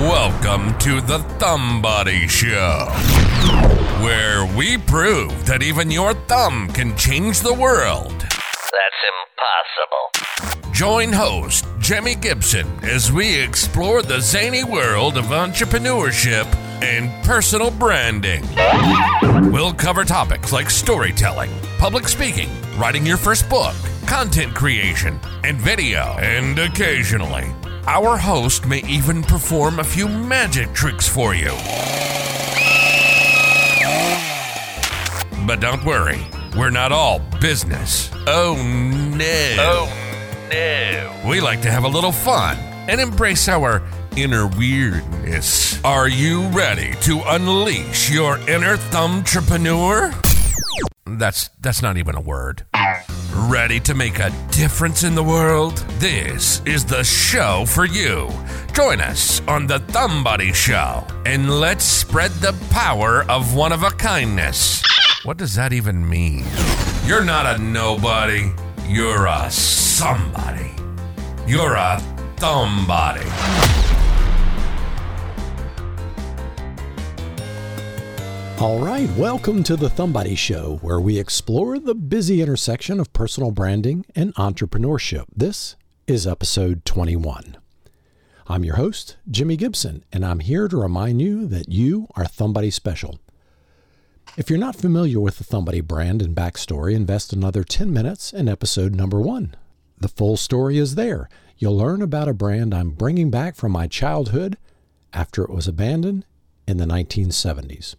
Welcome to the Thumbody Show, where we prove that even your thumb can change the world. That's impossible. Join host Jimmy Gibson as we explore the zany world of entrepreneurship and personal branding. We'll cover topics like storytelling, public speaking, writing your first book, content creation, and video. And occasionally, our host may even perform a few magic tricks for you. But don't worry, we're not all business. Oh no. Oh no. We like to have a little fun and embrace our inner weirdness. Are you ready to unleash your inner thumbtrepreneur? That's that's not even a word. Ready to make a difference in the world? This is the show for you. Join us on the Thumbody Show and let's spread the power of one of a kindness. What does that even mean? You're not a nobody. You're a somebody. You're a thumb All right, welcome to the Thumbody Show, where we explore the busy intersection of personal branding and entrepreneurship. This is episode 21. I'm your host, Jimmy Gibson, and I'm here to remind you that you are Thumbody Special. If you're not familiar with the Thumbody brand and backstory, invest another 10 minutes in episode number one. The full story is there. You'll learn about a brand I'm bringing back from my childhood after it was abandoned in the 1970s.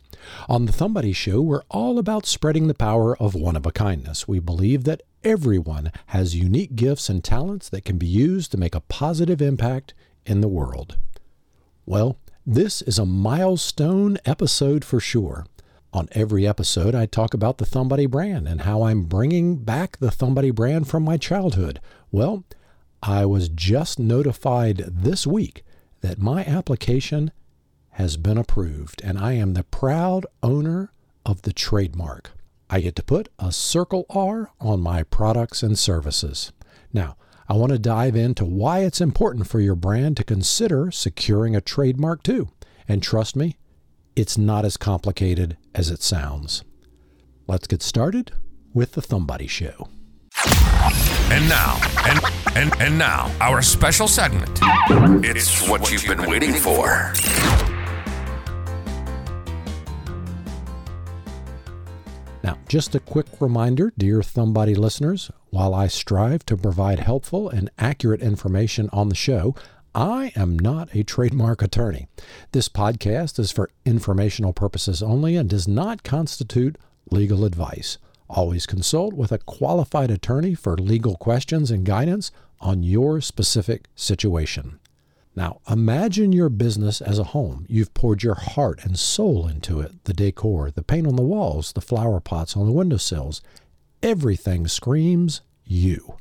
On the Thumbody Show, we're all about spreading the power of one of a kindness. We believe that everyone has unique gifts and talents that can be used to make a positive impact in the world. Well, this is a milestone episode for sure. On every episode, I talk about the Thumbody brand and how I'm bringing back the Thumbody brand from my childhood. Well, I was just notified this week that my application has been approved, and I am the proud owner of the trademark. I get to put a Circle R on my products and services. Now, I want to dive into why it's important for your brand to consider securing a trademark too. And trust me, it's not as complicated as it sounds. Let's get started with the Thumbody Show. And now, and and and now, our special segment. It's what you've been waiting for. Now, just a quick reminder, dear Thumbody listeners, while I strive to provide helpful and accurate information on the show, I am not a trademark attorney. This podcast is for informational purposes only and does not constitute legal advice. Always consult with a qualified attorney for legal questions and guidance on your specific situation. Now, imagine your business as a home. You've poured your heart and soul into it the decor, the paint on the walls, the flower pots on the windowsills. Everything screams you.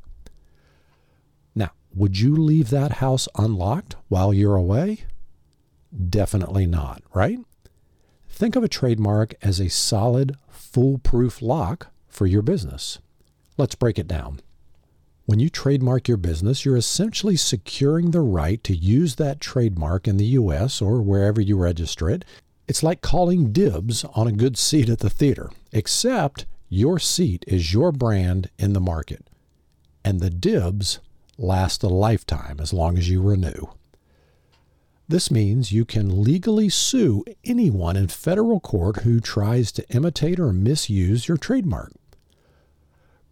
Now, would you leave that house unlocked while you're away? Definitely not, right? Think of a trademark as a solid, foolproof lock for your business. Let's break it down. When you trademark your business, you're essentially securing the right to use that trademark in the US or wherever you register it. It's like calling dibs on a good seat at the theater, except your seat is your brand in the market. And the dibs last a lifetime as long as you renew. This means you can legally sue anyone in federal court who tries to imitate or misuse your trademark.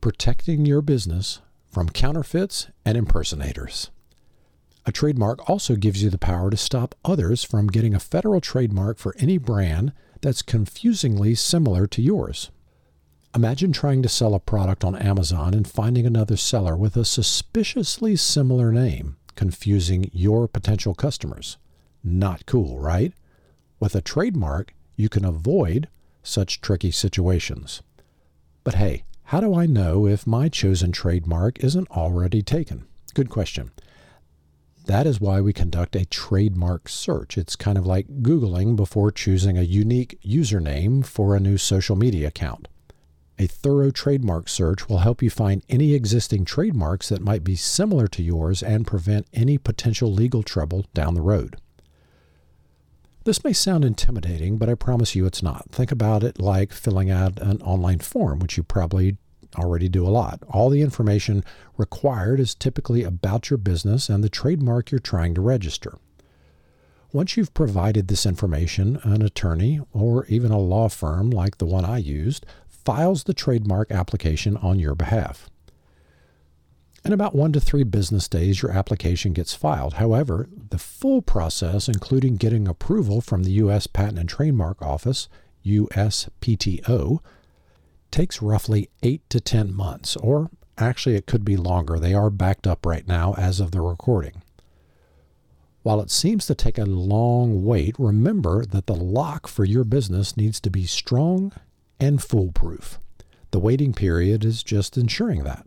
Protecting your business from counterfeits and impersonators. A trademark also gives you the power to stop others from getting a federal trademark for any brand that's confusingly similar to yours. Imagine trying to sell a product on Amazon and finding another seller with a suspiciously similar name, confusing your potential customers. Not cool, right? With a trademark, you can avoid such tricky situations. But hey, how do I know if my chosen trademark isn't already taken? Good question. That is why we conduct a trademark search. It's kind of like Googling before choosing a unique username for a new social media account. A thorough trademark search will help you find any existing trademarks that might be similar to yours and prevent any potential legal trouble down the road. This may sound intimidating, but I promise you it's not. Think about it like filling out an online form, which you probably already do a lot. All the information required is typically about your business and the trademark you're trying to register. Once you've provided this information, an attorney or even a law firm like the one I used files the trademark application on your behalf. In about one to three business days, your application gets filed. However, the full process, including getting approval from the U.S. Patent and Trademark Office, USPTO, takes roughly 8 to 10 months, or actually it could be longer. They are backed up right now as of the recording. While it seems to take a long wait, remember that the lock for your business needs to be strong and foolproof. The waiting period is just ensuring that.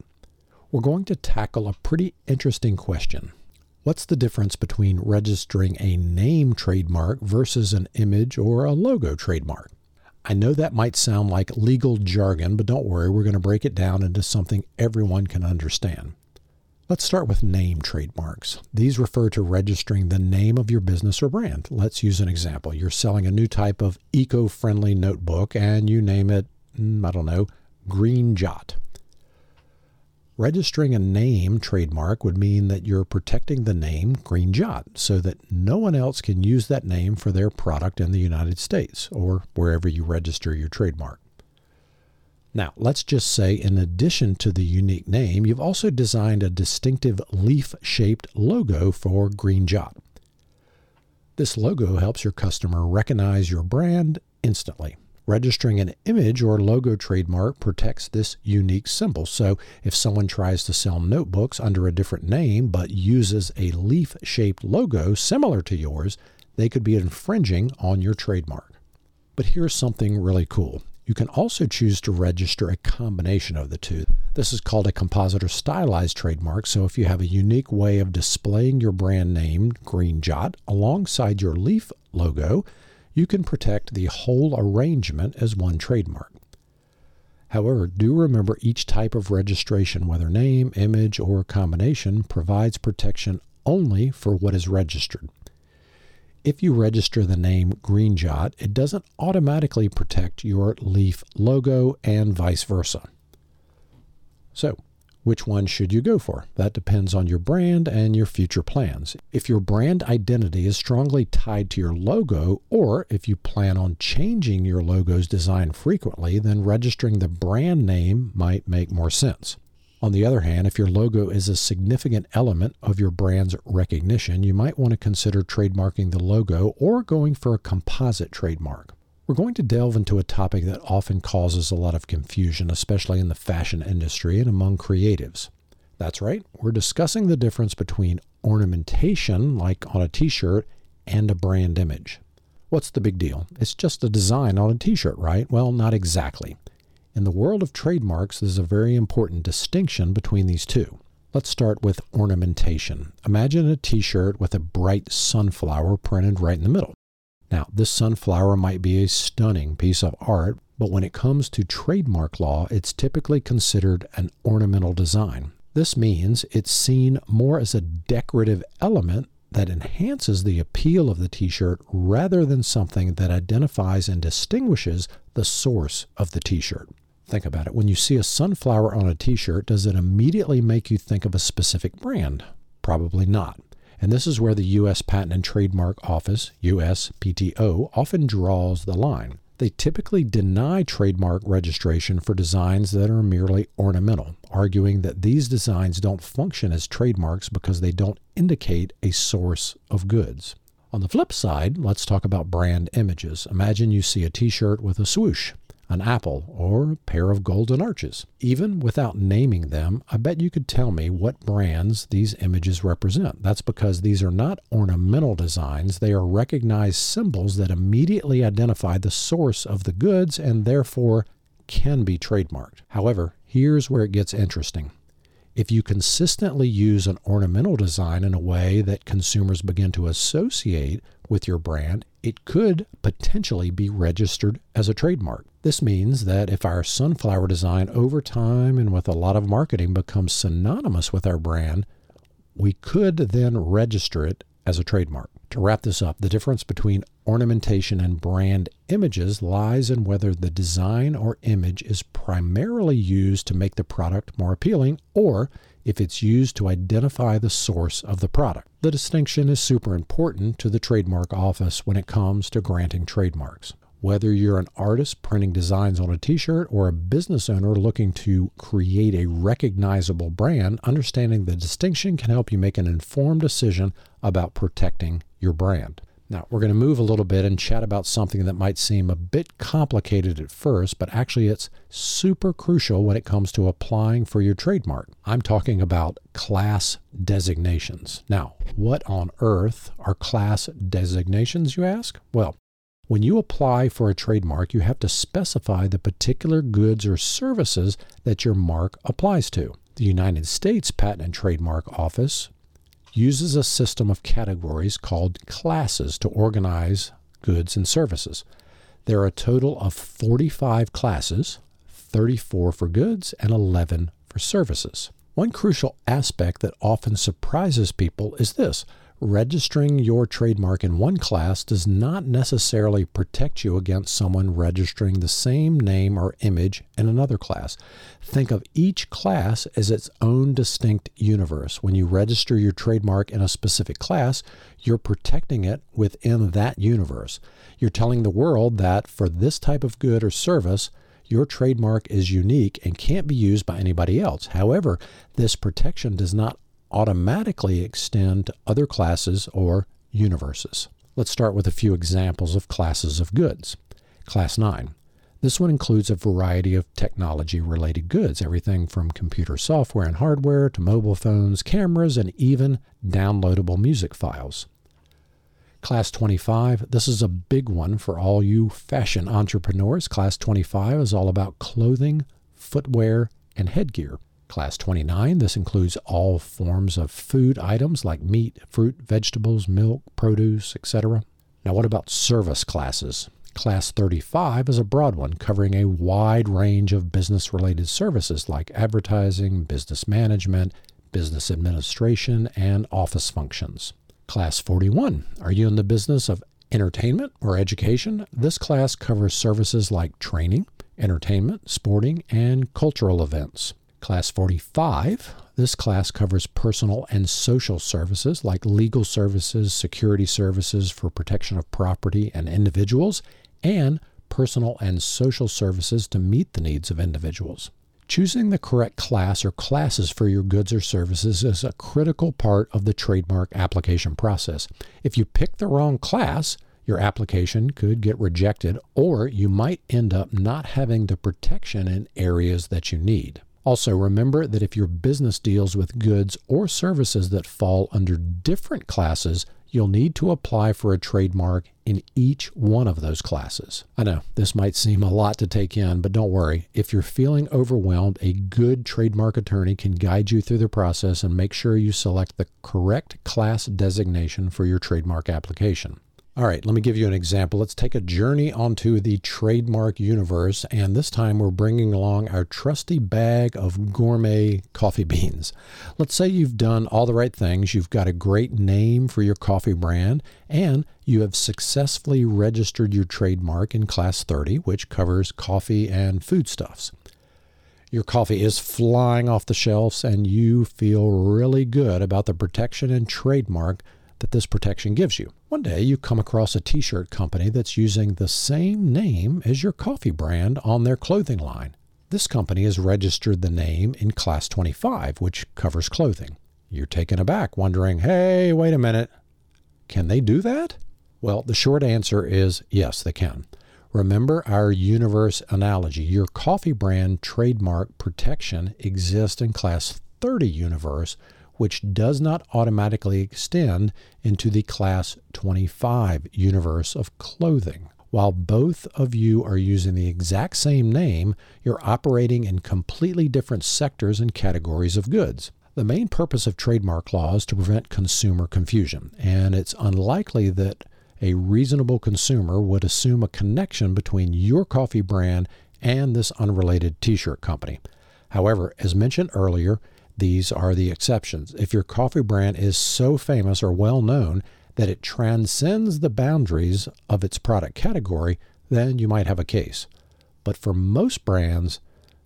We're going to tackle a pretty interesting question. What's the difference between registering a name trademark versus an image or a logo trademark? I know that might sound like legal jargon, but don't worry, we're going to break it down into something everyone can understand. Let's start with name trademarks. These refer to registering the name of your business or brand. Let's use an example. You're selling a new type of eco friendly notebook and you name it, mm, I don't know, Green Jot. Registering a name trademark would mean that you're protecting the name Green Jot so that no one else can use that name for their product in the United States or wherever you register your trademark. Now, let's just say, in addition to the unique name, you've also designed a distinctive leaf shaped logo for Green Jot. This logo helps your customer recognize your brand instantly. Registering an image or logo trademark protects this unique symbol. So, if someone tries to sell notebooks under a different name but uses a leaf shaped logo similar to yours, they could be infringing on your trademark. But here's something really cool you can also choose to register a combination of the two. This is called a composite or stylized trademark. So if you have a unique way of displaying your brand name, Green Jot, alongside your leaf logo, you can protect the whole arrangement as one trademark. However, do remember each type of registration, whether name, image, or combination, provides protection only for what is registered if you register the name Green Jot, it doesn't automatically protect your Leaf logo and vice versa. So, which one should you go for? That depends on your brand and your future plans. If your brand identity is strongly tied to your logo, or if you plan on changing your logo's design frequently, then registering the brand name might make more sense. On the other hand, if your logo is a significant element of your brand's recognition, you might want to consider trademarking the logo or going for a composite trademark. We're going to delve into a topic that often causes a lot of confusion, especially in the fashion industry and among creatives. That's right, we're discussing the difference between ornamentation, like on a t shirt, and a brand image. What's the big deal? It's just a design on a t shirt, right? Well, not exactly. In the world of trademarks, there's a very important distinction between these two. Let's start with ornamentation. Imagine a t shirt with a bright sunflower printed right in the middle. Now, this sunflower might be a stunning piece of art, but when it comes to trademark law, it's typically considered an ornamental design. This means it's seen more as a decorative element that enhances the appeal of the t shirt rather than something that identifies and distinguishes the source of the t shirt. Think about it. When you see a sunflower on a t shirt, does it immediately make you think of a specific brand? Probably not. And this is where the U.S. Patent and Trademark Office, USPTO, often draws the line. They typically deny trademark registration for designs that are merely ornamental, arguing that these designs don't function as trademarks because they don't indicate a source of goods. On the flip side, let's talk about brand images. Imagine you see a t shirt with a swoosh an apple, or a pair of golden arches. Even without naming them, I bet you could tell me what brands these images represent. That's because these are not ornamental designs, they are recognized symbols that immediately identify the source of the goods and therefore can be trademarked. However, here's where it gets interesting. If you consistently use an ornamental design in a way that consumers begin to associate with your brand, it could potentially be registered as a trademark. This means that if our sunflower design over time and with a lot of marketing becomes synonymous with our brand, we could then register it as a trademark. To wrap this up, the difference between ornamentation and brand images lies in whether the design or image is primarily used to make the product more appealing or if it's used to identify the source of the product. The distinction is super important to the trademark office when it comes to granting trademarks. Whether you're an artist printing designs on a t shirt or a business owner looking to create a recognizable brand, understanding the distinction can help you make an informed decision about protecting your brand. Now, we're going to move a little bit and chat about something that might seem a bit complicated at first, but actually it's super crucial when it comes to applying for your trademark. I'm talking about class designations. Now, what on earth are class designations, you ask? Well, when you apply for a trademark, you have to specify the particular goods or services that your mark applies to. The United States Patent and Trademark Office uses a system of categories called classes to organize goods and services. There are a total of 45 classes, 34 for goods and 11 for services. One crucial aspect that often surprises people is this registering your trademark in one class does not necessarily protect you against someone registering the same name or image in another class. Think of each class as its own distinct universe. When you register your trademark in a specific class, you're protecting it within that universe. You're telling the world that for this type of good or service, your trademark is unique and can't be used by anybody else. However, this protection does not automatically extend to other classes or universes. Let's start with a few examples of classes of goods. Class 9. This one includes a variety of technology related goods, everything from computer software and hardware to mobile phones, cameras, and even downloadable music files. Class 25, this is a big one for all you fashion entrepreneurs. Class 25 is all about clothing, footwear, and headgear. Class 29, this includes all forms of food items like meat, fruit, vegetables, milk, produce, etc. Now, what about service classes? Class 35 is a broad one covering a wide range of business related services like advertising, business management, business administration, and office functions. Class 41, are you in the business of entertainment or education? This class covers services like training, entertainment, sporting, and cultural events. Class 45. This class covers personal and social services like legal services, security services for protection of property and individuals, and personal and social services to meet the needs of individuals. Choosing the correct class or classes for your goods or services is a critical part of the trademark application process. If you pick the wrong class, your application could get rejected, or you might end up not having the protection in areas that you need. Also, remember that if your business deals with goods or services that fall under different classes, you'll need to apply for a trademark in each one of those classes. I know this might seem a lot to take in, but don't worry. If you're feeling overwhelmed, a good trademark attorney can guide you through the process and make sure you select the correct class designation for your trademark application. All right, let me give you an example. Let's take a journey onto the trademark universe, and this time we're bringing along our trusty bag of gourmet coffee beans. Let's say you've done all the right things, you've got a great name for your coffee brand, and you have successfully registered your trademark in Class 30, which covers coffee and foodstuffs. Your coffee is flying off the shelves, and you feel really good about the protection and trademark that this protection gives you. One day you come across a t shirt company that's using the same name as your coffee brand on their clothing line. This company has registered the name in Class 25, which covers clothing. You're taken aback, wondering, hey, wait a minute, can they do that? Well, the short answer is yes, they can. Remember our universe analogy. Your coffee brand trademark protection exists in Class 30 universe, which does not automatically extend into the Class 25 universe of clothing. While both of you are using the exact same name, you're operating in completely different sectors and categories of goods. The main purpose of trademark law is to prevent consumer confusion, and it's unlikely that a reasonable consumer would assume a connection between your coffee brand and this unrelated t shirt company. However, as mentioned earlier, these are the exceptions. If your coffee brand is so famous or well known that it transcends the boundaries of its product category, then you might have a case. But for most brands,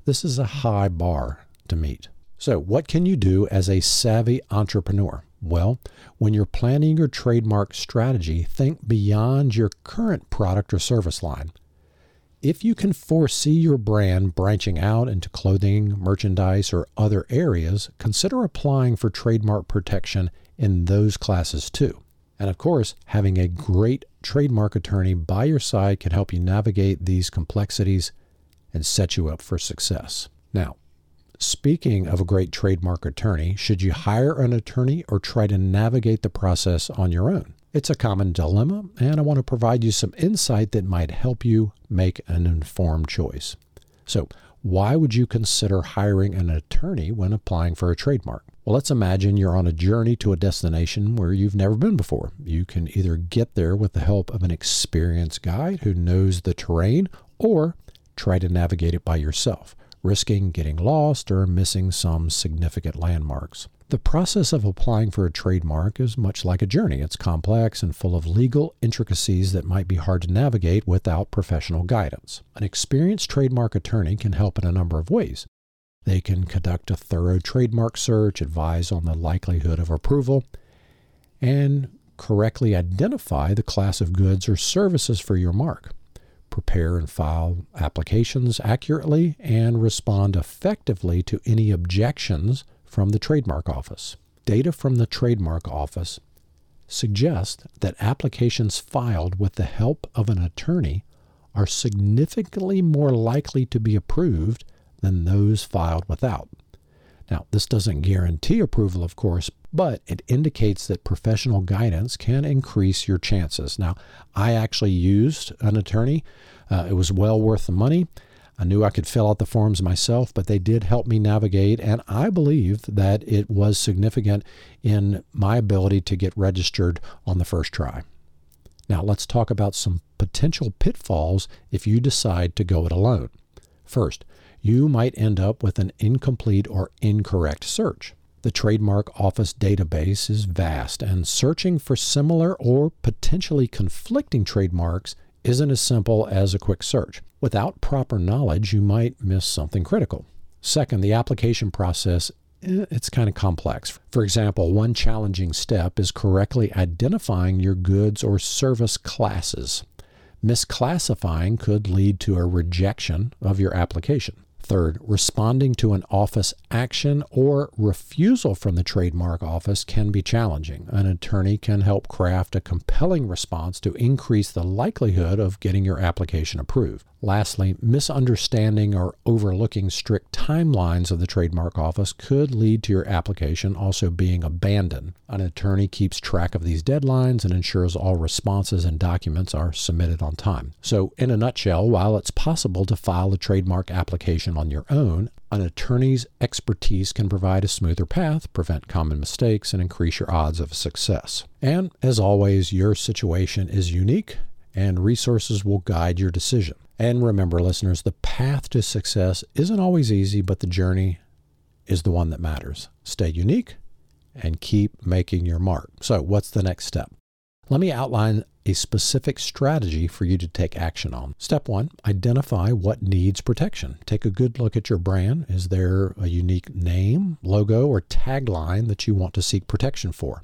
this is a high bar to meet. So, what can you do as a savvy entrepreneur? Well, when you're planning your trademark strategy, think beyond your current product or service line. If you can foresee your brand branching out into clothing, merchandise, or other areas, consider applying for trademark protection in those classes too. And of course, having a great trademark attorney by your side can help you navigate these complexities and set you up for success. Now, speaking of a great trademark attorney, should you hire an attorney or try to navigate the process on your own? It's a common dilemma, and I want to provide you some insight that might help you make an informed choice. So, why would you consider hiring an attorney when applying for a trademark? Well, let's imagine you're on a journey to a destination where you've never been before. You can either get there with the help of an experienced guide who knows the terrain or try to navigate it by yourself, risking getting lost or missing some significant landmarks. The process of applying for a trademark is much like a journey. It's complex and full of legal intricacies that might be hard to navigate without professional guidance. An experienced trademark attorney can help in a number of ways. They can conduct a thorough trademark search, advise on the likelihood of approval, and correctly identify the class of goods or services for your mark. Prepare and file applications accurately and respond effectively to any objections from the Trademark Office. Data from the Trademark Office suggests that applications filed with the help of an attorney are significantly more likely to be approved than those filed without. Now, this doesn't guarantee approval, of course, but it indicates that professional guidance can increase your chances. Now, I actually used an attorney. Uh, it was well worth the money. I knew I could fill out the forms myself, but they did help me navigate, and I believe that it was significant in my ability to get registered on the first try. Now, let's talk about some potential pitfalls if you decide to go it alone. First, you might end up with an incomplete or incorrect search. The Trademark Office database is vast, and searching for similar or potentially conflicting trademarks isn't as simple as a quick search. Without proper knowledge, you might miss something critical. Second, the application process eh, it's kind of complex. For example, one challenging step is correctly identifying your goods or service classes. Misclassifying could lead to a rejection of your application. Third, responding to an office action or refusal from the trademark office can be challenging. An attorney can help craft a compelling response to increase the likelihood of getting your application approved. Lastly, misunderstanding or overlooking strict timelines of the trademark office could lead to your application also being abandoned. An attorney keeps track of these deadlines and ensures all responses and documents are submitted on time. So, in a nutshell, while it's possible to file a trademark application on your own, an attorney's expertise can provide a smoother path, prevent common mistakes, and increase your odds of success. And as always, your situation is unique and resources will guide your decision. And remember, listeners, the path to success isn't always easy, but the journey is the one that matters. Stay unique and keep making your mark. So, what's the next step? Let me outline a specific strategy for you to take action on. Step one identify what needs protection. Take a good look at your brand. Is there a unique name, logo, or tagline that you want to seek protection for?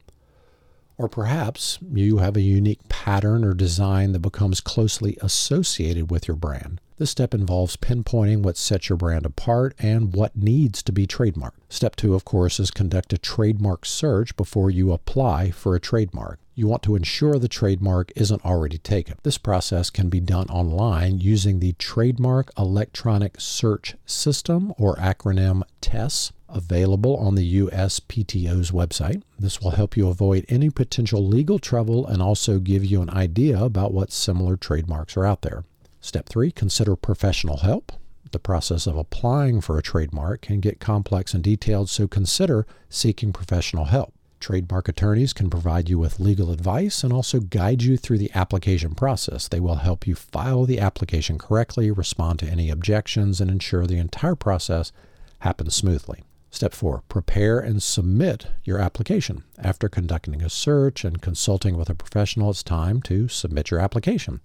Or perhaps you have a unique pattern or design that becomes closely associated with your brand. This step involves pinpointing what sets your brand apart and what needs to be trademarked. Step two, of course, is conduct a trademark search before you apply for a trademark. You want to ensure the trademark isn't already taken. This process can be done online using the Trademark Electronic Search System, or acronym TESS available on the USPTO's website. This will help you avoid any potential legal trouble and also give you an idea about what similar trademarks are out there. Step three, consider professional help. The process of applying for a trademark can get complex and detailed, so consider seeking professional help. Trademark attorneys can provide you with legal advice and also guide you through the application process. They will help you file the application correctly, respond to any objections, and ensure the entire process happens smoothly. Step four, prepare and submit your application. After conducting a search and consulting with a professional, it's time to submit your application.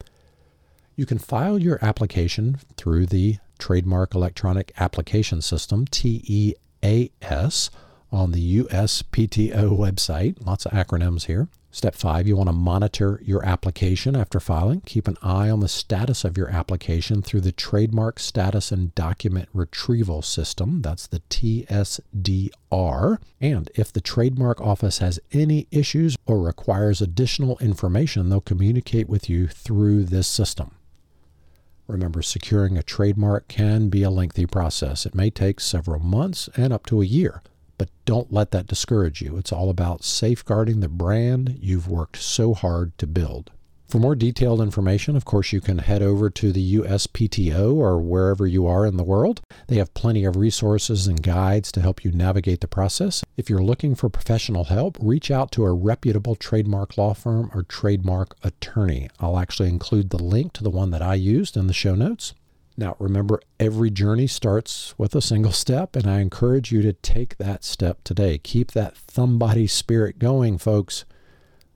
You can file your application through the Trademark Electronic Application System, TEAS, on the USPTO website. Lots of acronyms here. Step five, you want to monitor your application after filing. Keep an eye on the status of your application through the Trademark Status and Document Retrieval System. That's the TSDR. And if the Trademark Office has any issues or requires additional information, they'll communicate with you through this system. Remember, securing a trademark can be a lengthy process. It may take several months and up to a year. But don't let that discourage you. It's all about safeguarding the brand you've worked so hard to build. For more detailed information, of course, you can head over to the USPTO or wherever you are in the world. They have plenty of resources and guides to help you navigate the process. If you're looking for professional help, reach out to a reputable trademark law firm or trademark attorney. I'll actually include the link to the one that I used in the show notes. Now, remember, every journey starts with a single step, and I encourage you to take that step today. Keep that Thumbody spirit going, folks.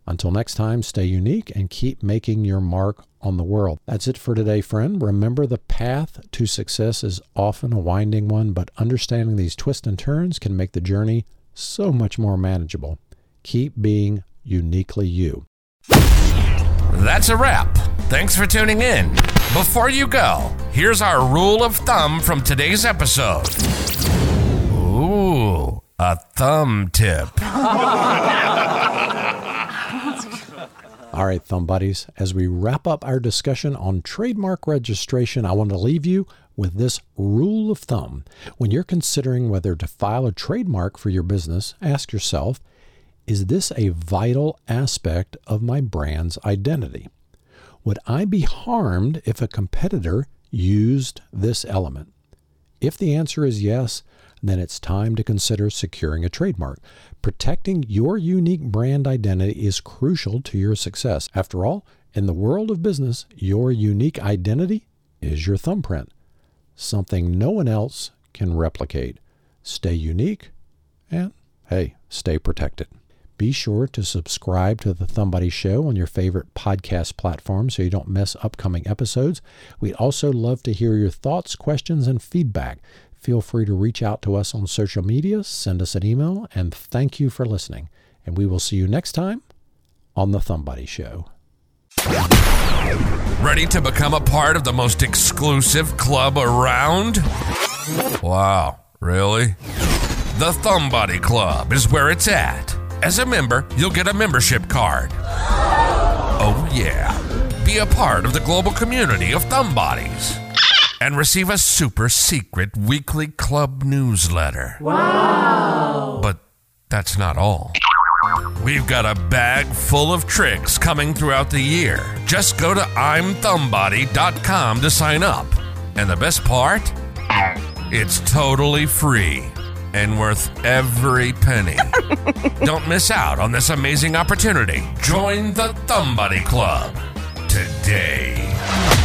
Until next time, stay unique and keep making your mark on the world. That's it for today, friend. Remember, the path to success is often a winding one, but understanding these twists and turns can make the journey so much more manageable. Keep being uniquely you. That's a wrap. Thanks for tuning in. Before you go, here's our rule of thumb from today's episode. Ooh, a thumb tip. All right, thumb buddies, as we wrap up our discussion on trademark registration, I want to leave you with this rule of thumb. When you're considering whether to file a trademark for your business, ask yourself is this a vital aspect of my brand's identity? Would I be harmed if a competitor used this element? If the answer is yes, then it's time to consider securing a trademark. Protecting your unique brand identity is crucial to your success. After all, in the world of business, your unique identity is your thumbprint, something no one else can replicate. Stay unique and, hey, stay protected. Be sure to subscribe to the Thumbody Show on your favorite podcast platform so you don't miss upcoming episodes. We'd also love to hear your thoughts, questions, and feedback. Feel free to reach out to us on social media, send us an email, and thank you for listening. And we will see you next time on the Thumbody Show. Ready to become a part of the most exclusive club around? Wow, really? The Thumbody Club is where it's at. As a member, you'll get a membership card. Oh, yeah. Be a part of the global community of Thumbodies. And receive a super secret weekly club newsletter. Wow. But that's not all. We've got a bag full of tricks coming throughout the year. Just go to I'mThumbBody.com to sign up. And the best part? It's totally free and worth every penny. Don't miss out on this amazing opportunity. Join the Thumbody Club today.